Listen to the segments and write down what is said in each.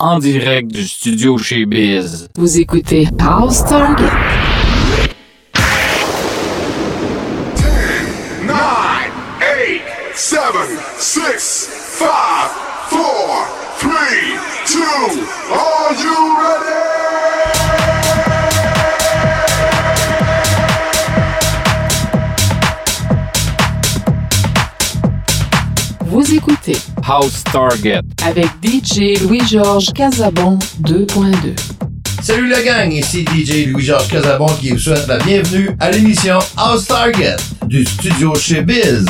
en direct du studio chez Biz. Vous écoutez House Target. 7, 6, 5, 4, 3, 2, 1. Écoutez House Target. avec DJ Louis-Georges Casabon 2.2. Salut la gang, ici DJ Louis-Georges Casabon qui vous souhaite la bienvenue à l'émission House Target du studio chez Biz.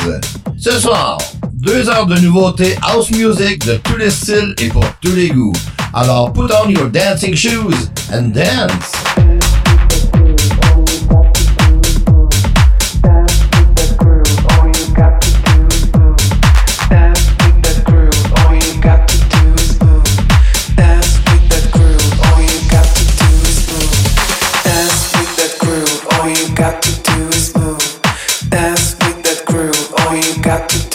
Ce soir, deux heures de nouveautés house music de tous les styles et pour tous les goûts. Alors put on your dancing shoes and dance. got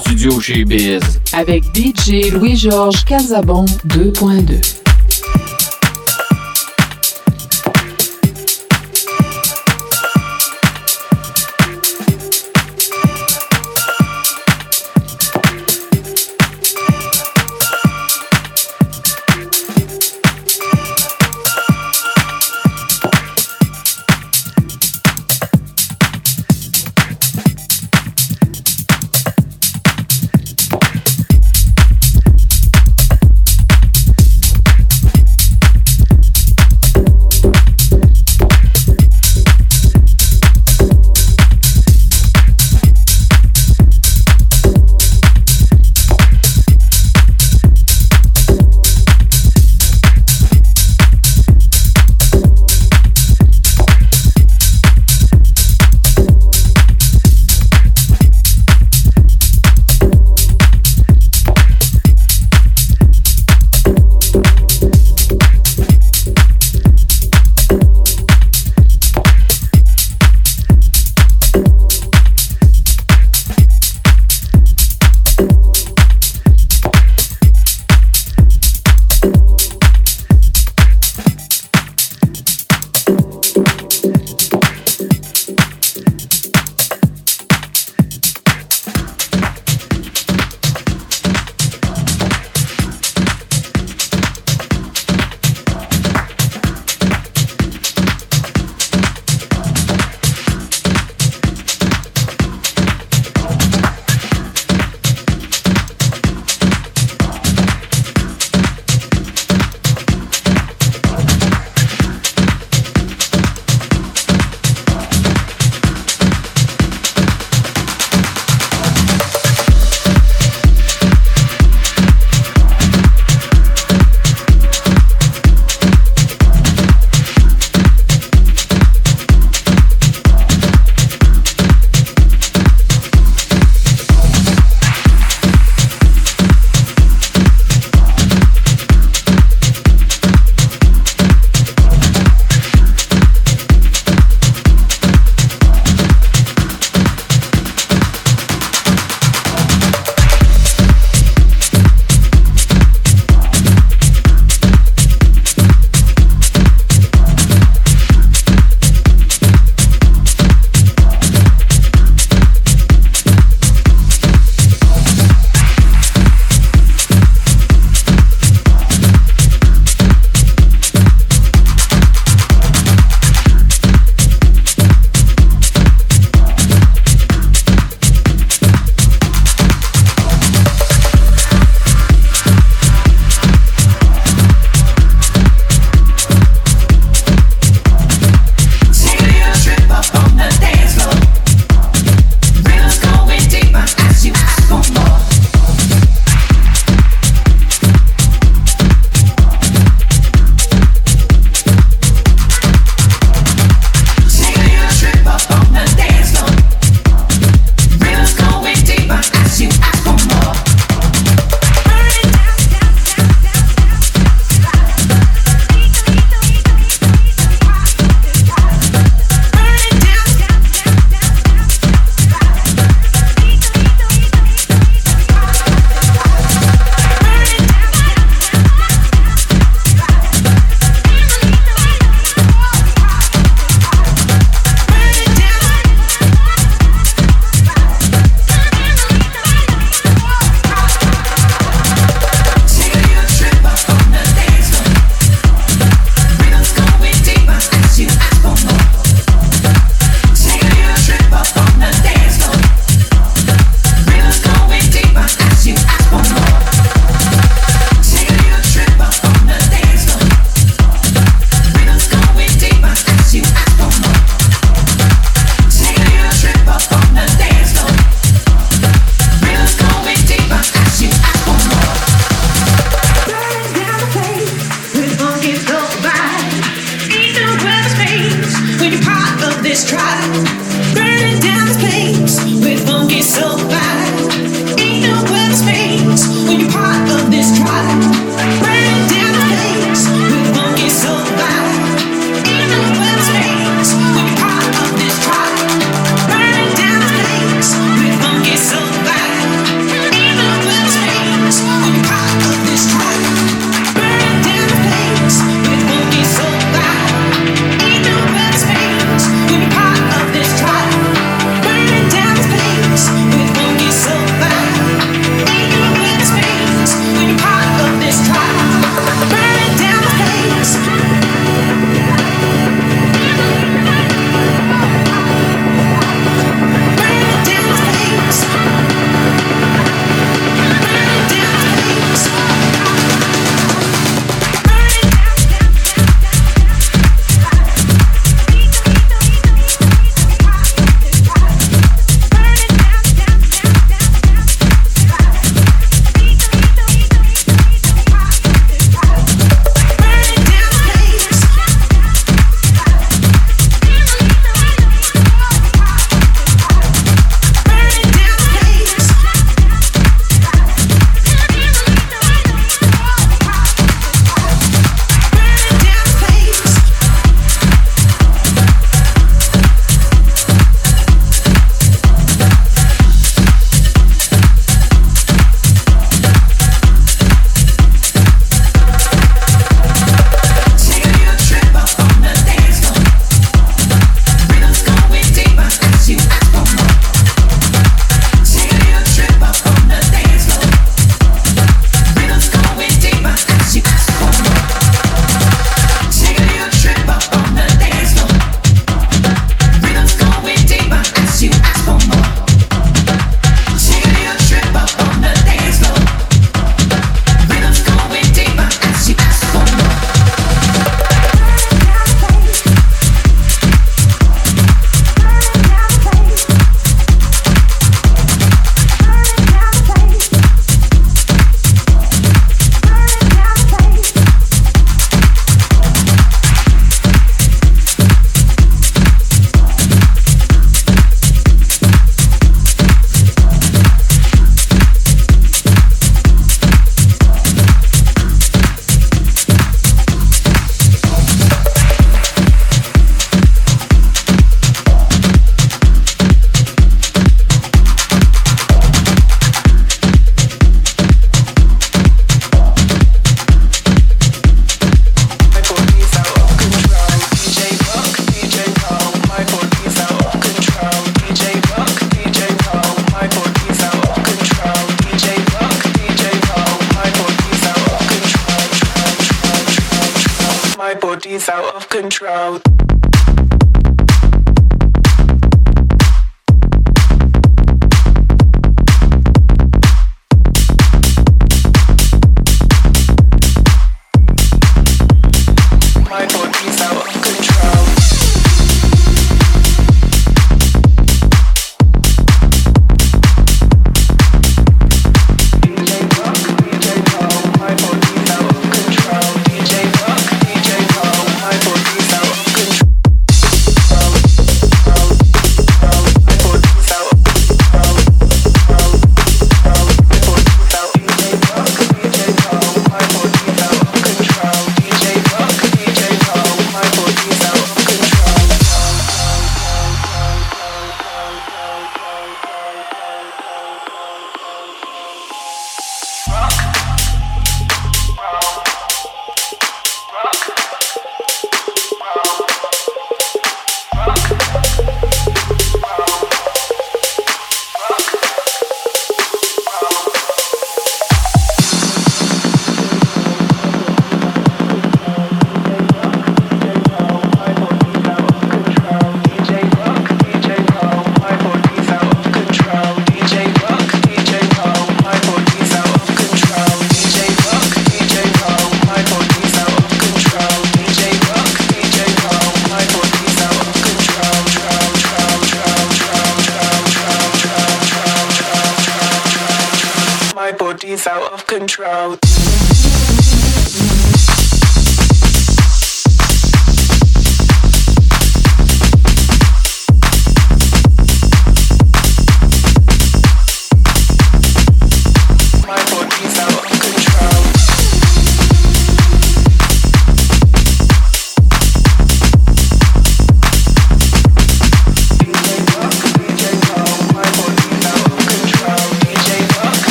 studio chez Biz. avec DJ Louis-Georges Casabon 2.2.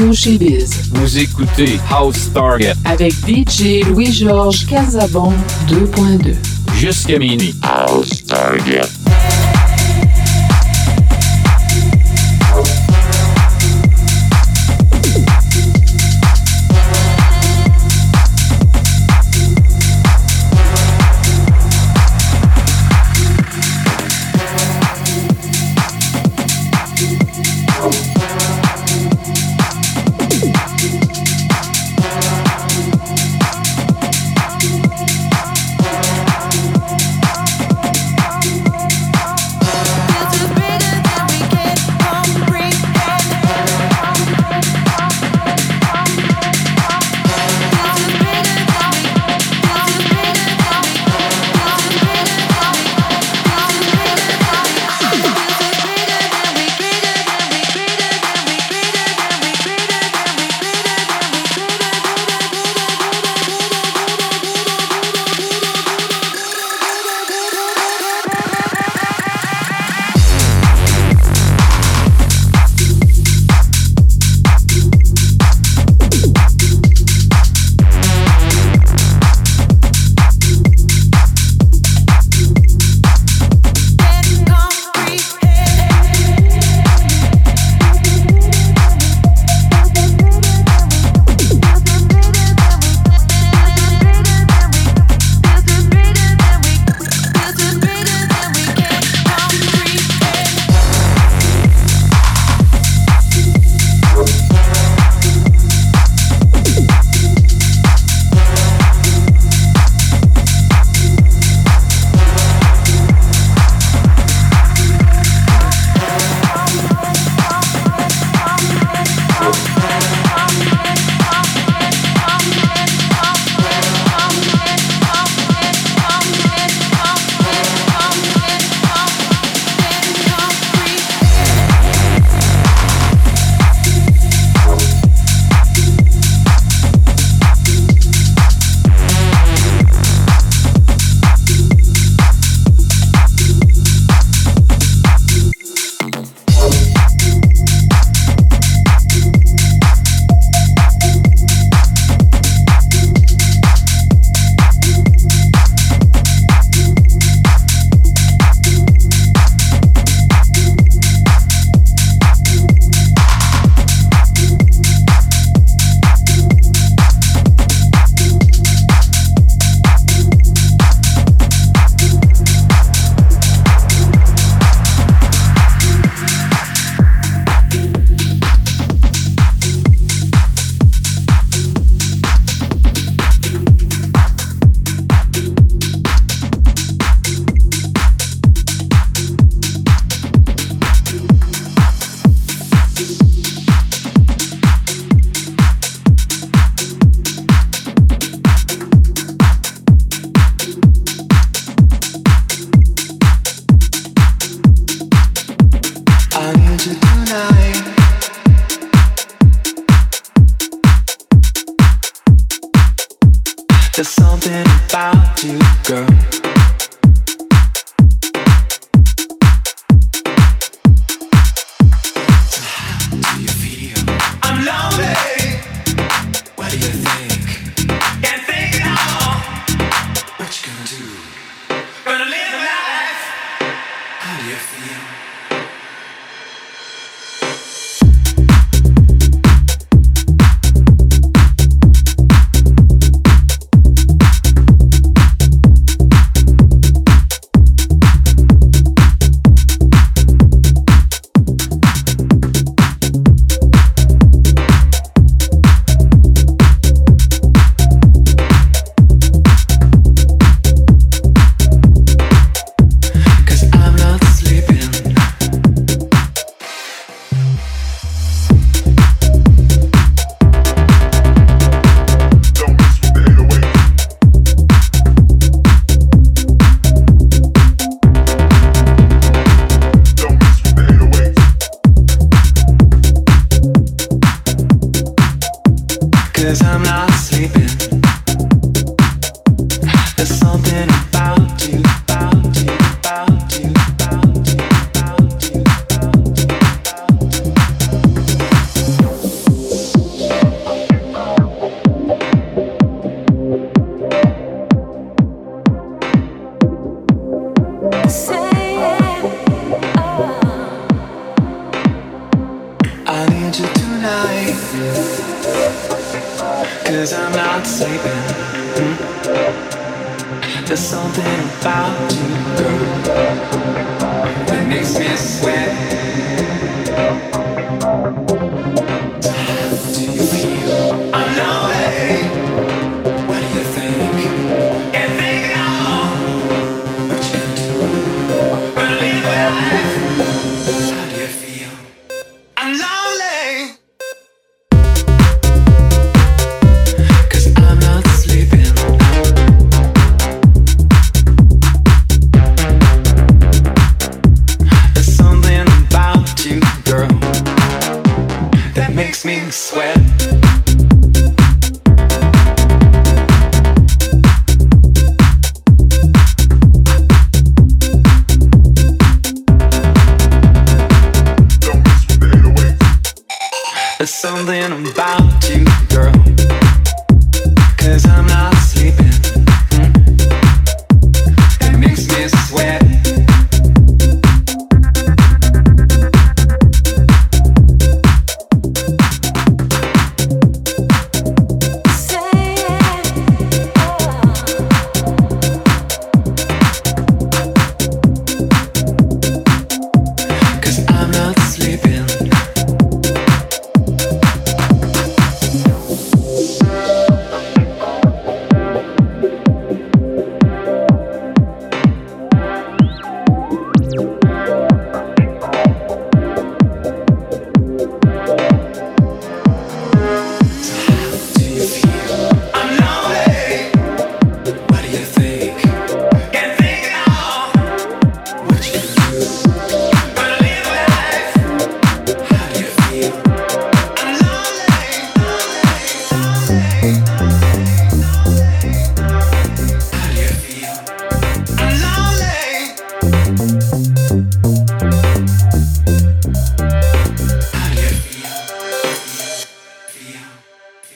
Vous écoutez House Target avec DJ Louis-Georges Casabon 2.2. Jusqu'à minuit. House Target.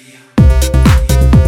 Yeah.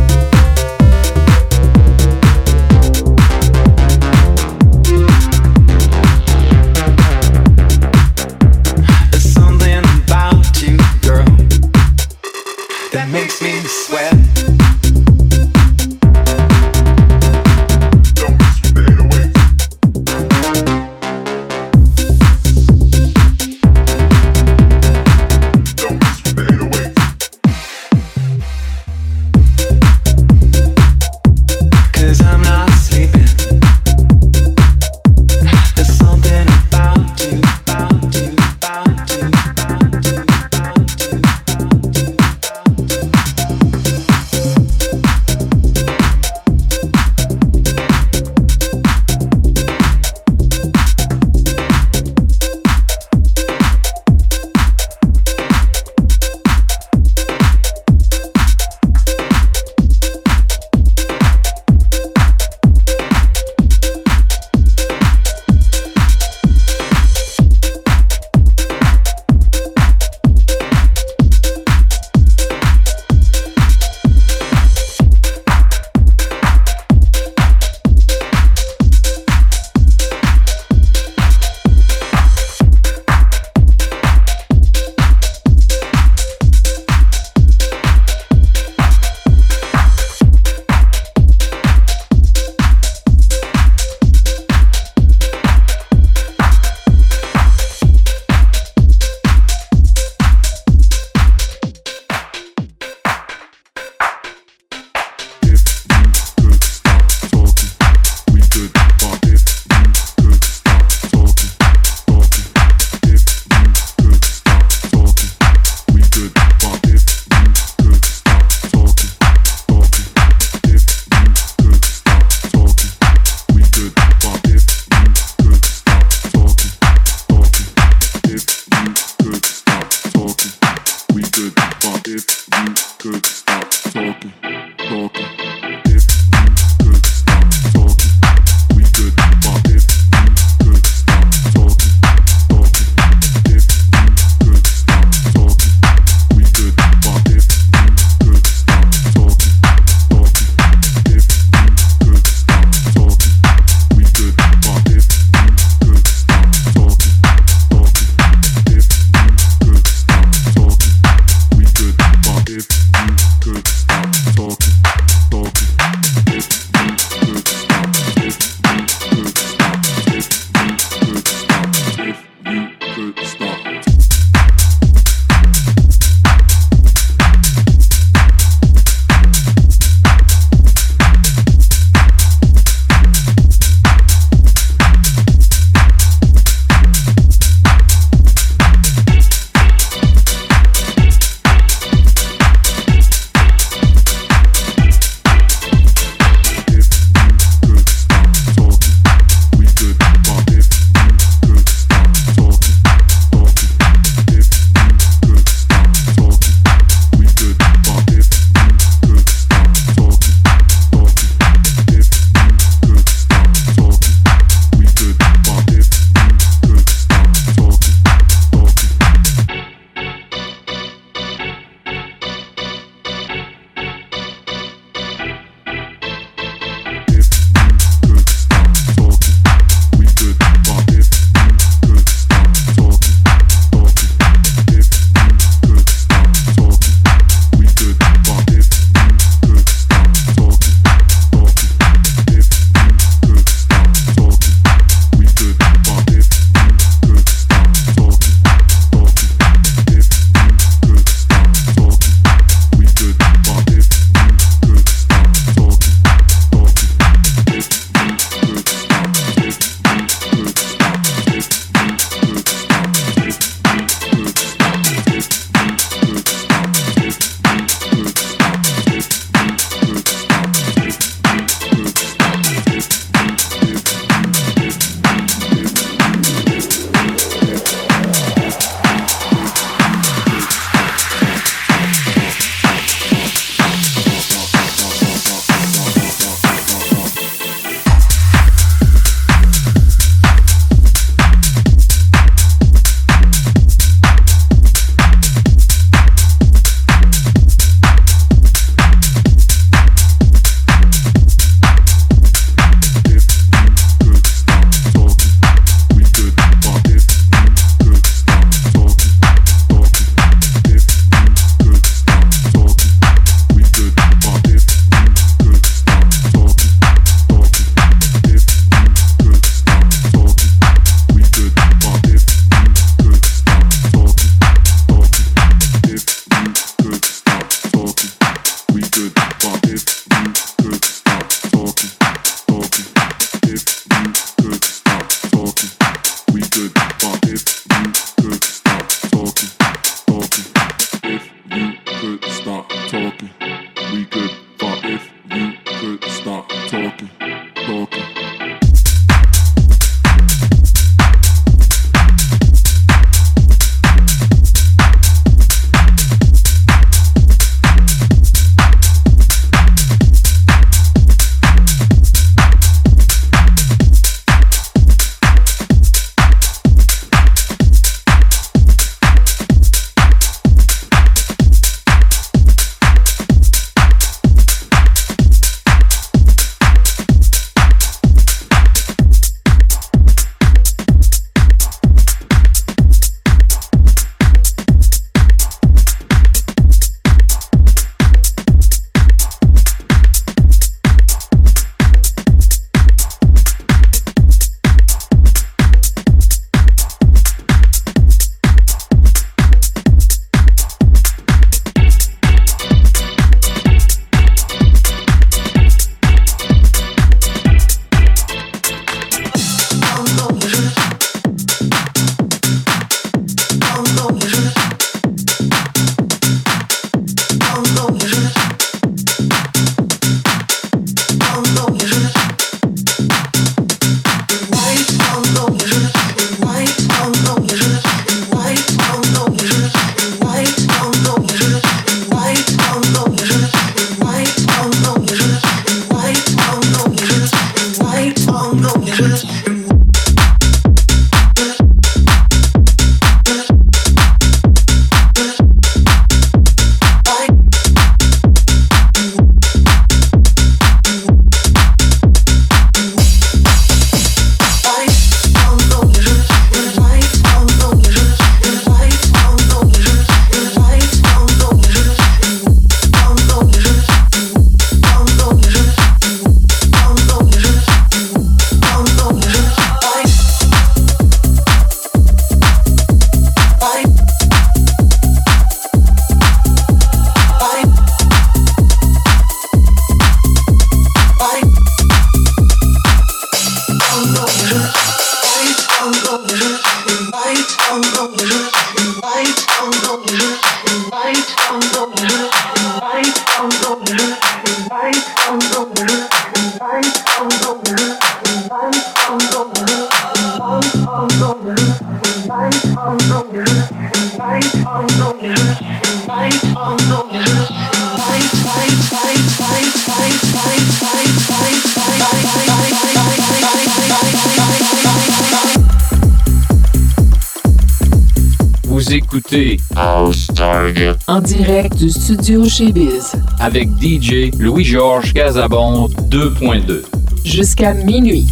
du studio chez Biz. Avec DJ Louis-Georges Casabon 2.2. Jusqu'à minuit.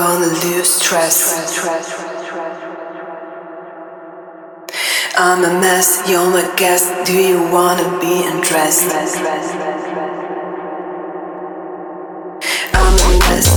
gonna lose stress. I'm a mess, you're my guest. Do you wanna be undressed? I'm a mess.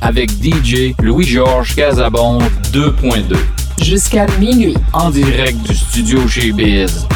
Avec DJ Louis-Georges Casabon 2.2 jusqu'à minuit. En direct du studio chez Biz.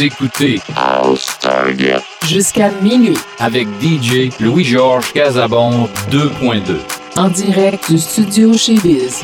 Vous écoutez Jusqu'à minuit, avec DJ Louis-Georges Casabon 2.2. en direct du studio chez Biz.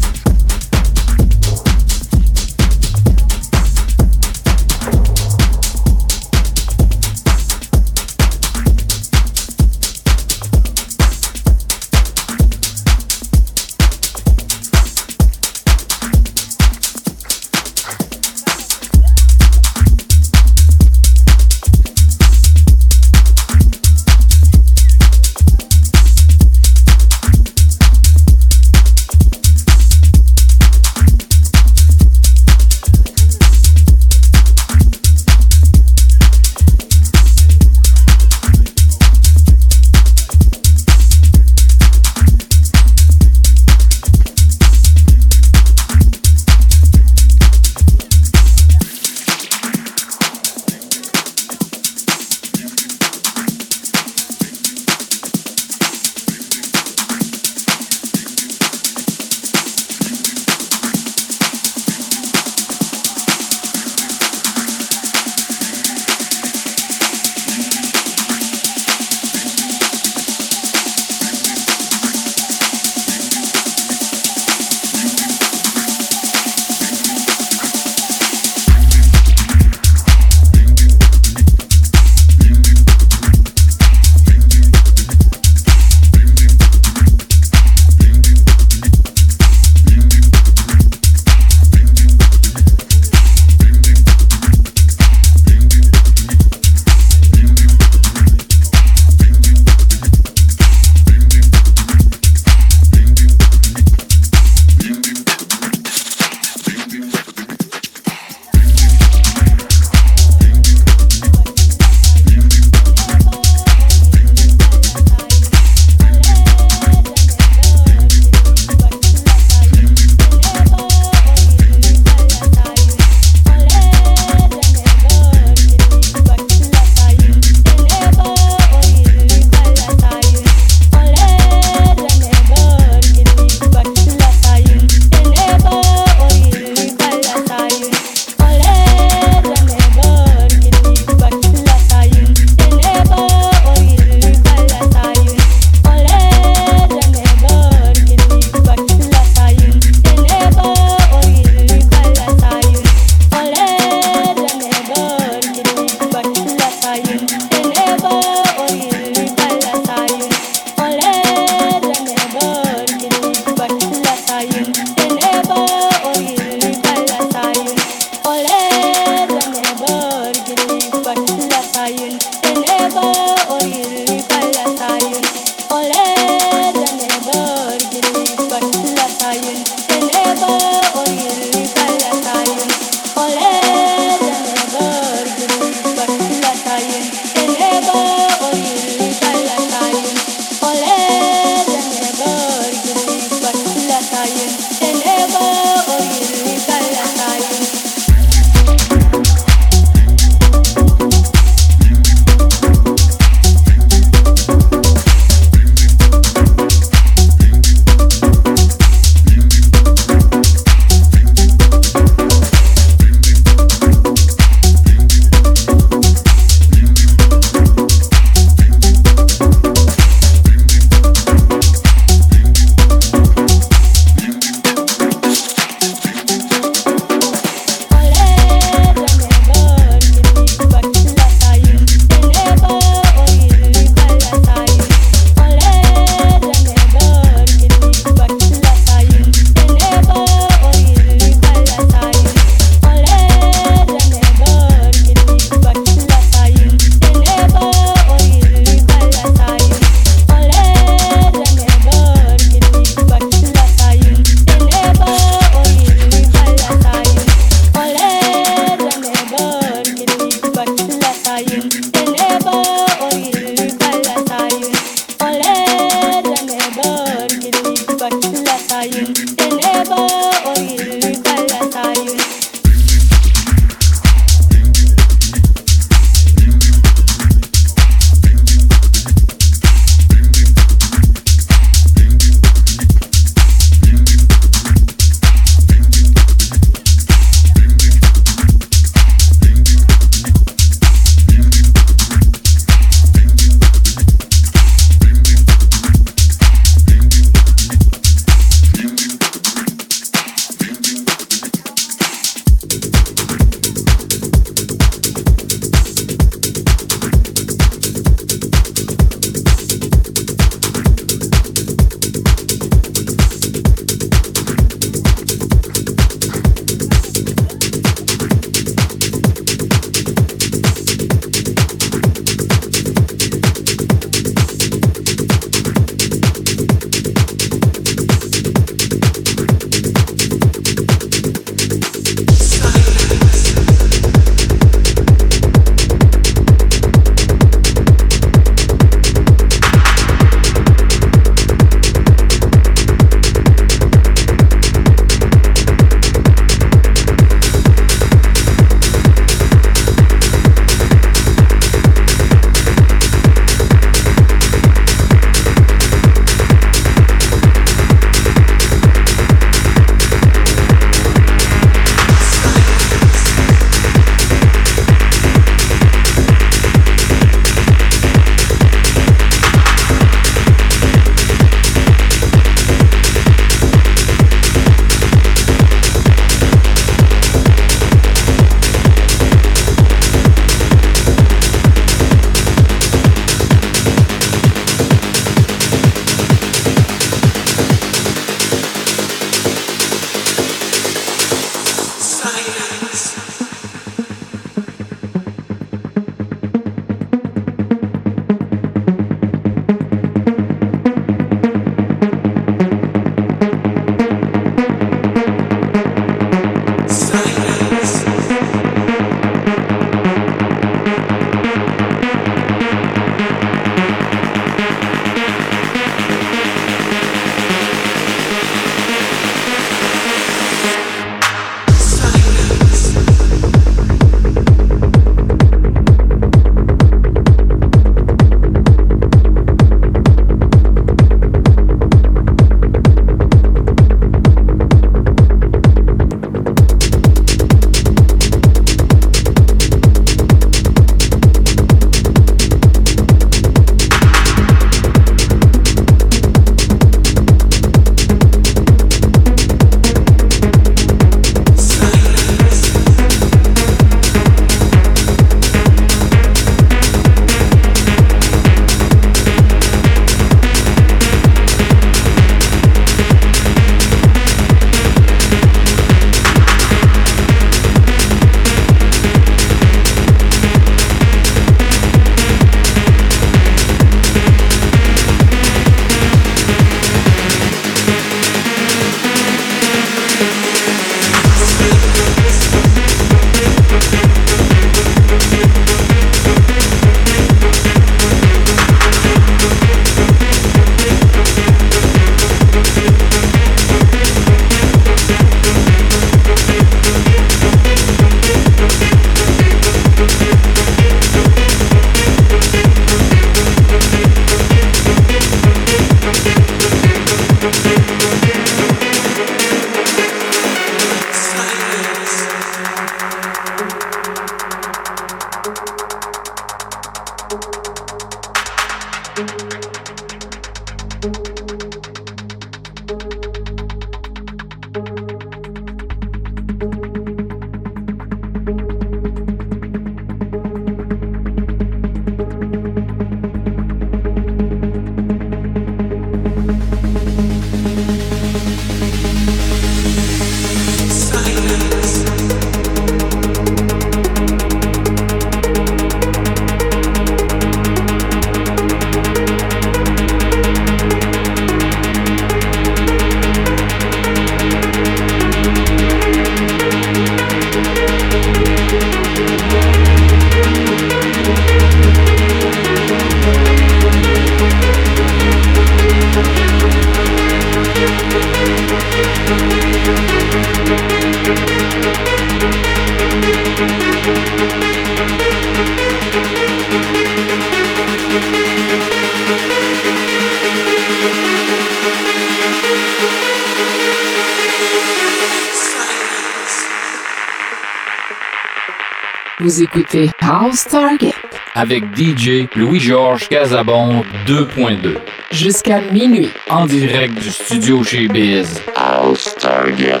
Vous écoutez House Target avec DJ Louis-Georges Casabon 2.2 jusqu'à minuit. en direct du studio chez Biz. House Target.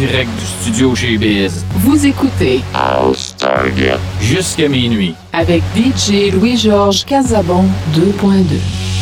Direct du studio chez Biz. Vous écoutez Jusqu'à minuit. avec DJ Louis-Georges Casabon 2.2.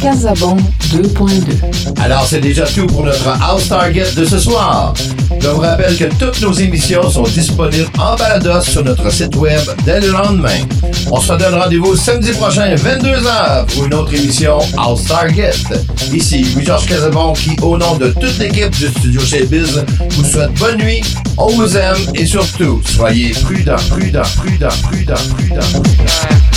Casabon 2.2. Alors, c'est déjà tout pour notre House Target de ce soir. Je vous rappelle que toutes nos émissions sont disponibles en balados sur notre site web dès le lendemain. On se donne rendez-vous samedi prochain, 22h, pour une autre émission House Target. Ici, Louis-Georges Casabon, qui, au nom de toute l'équipe du studio chez Biz, vous souhaite bonne nuit, on vous aime et surtout, soyez prudents, prudents, prudents, prudents, prudents, prudents.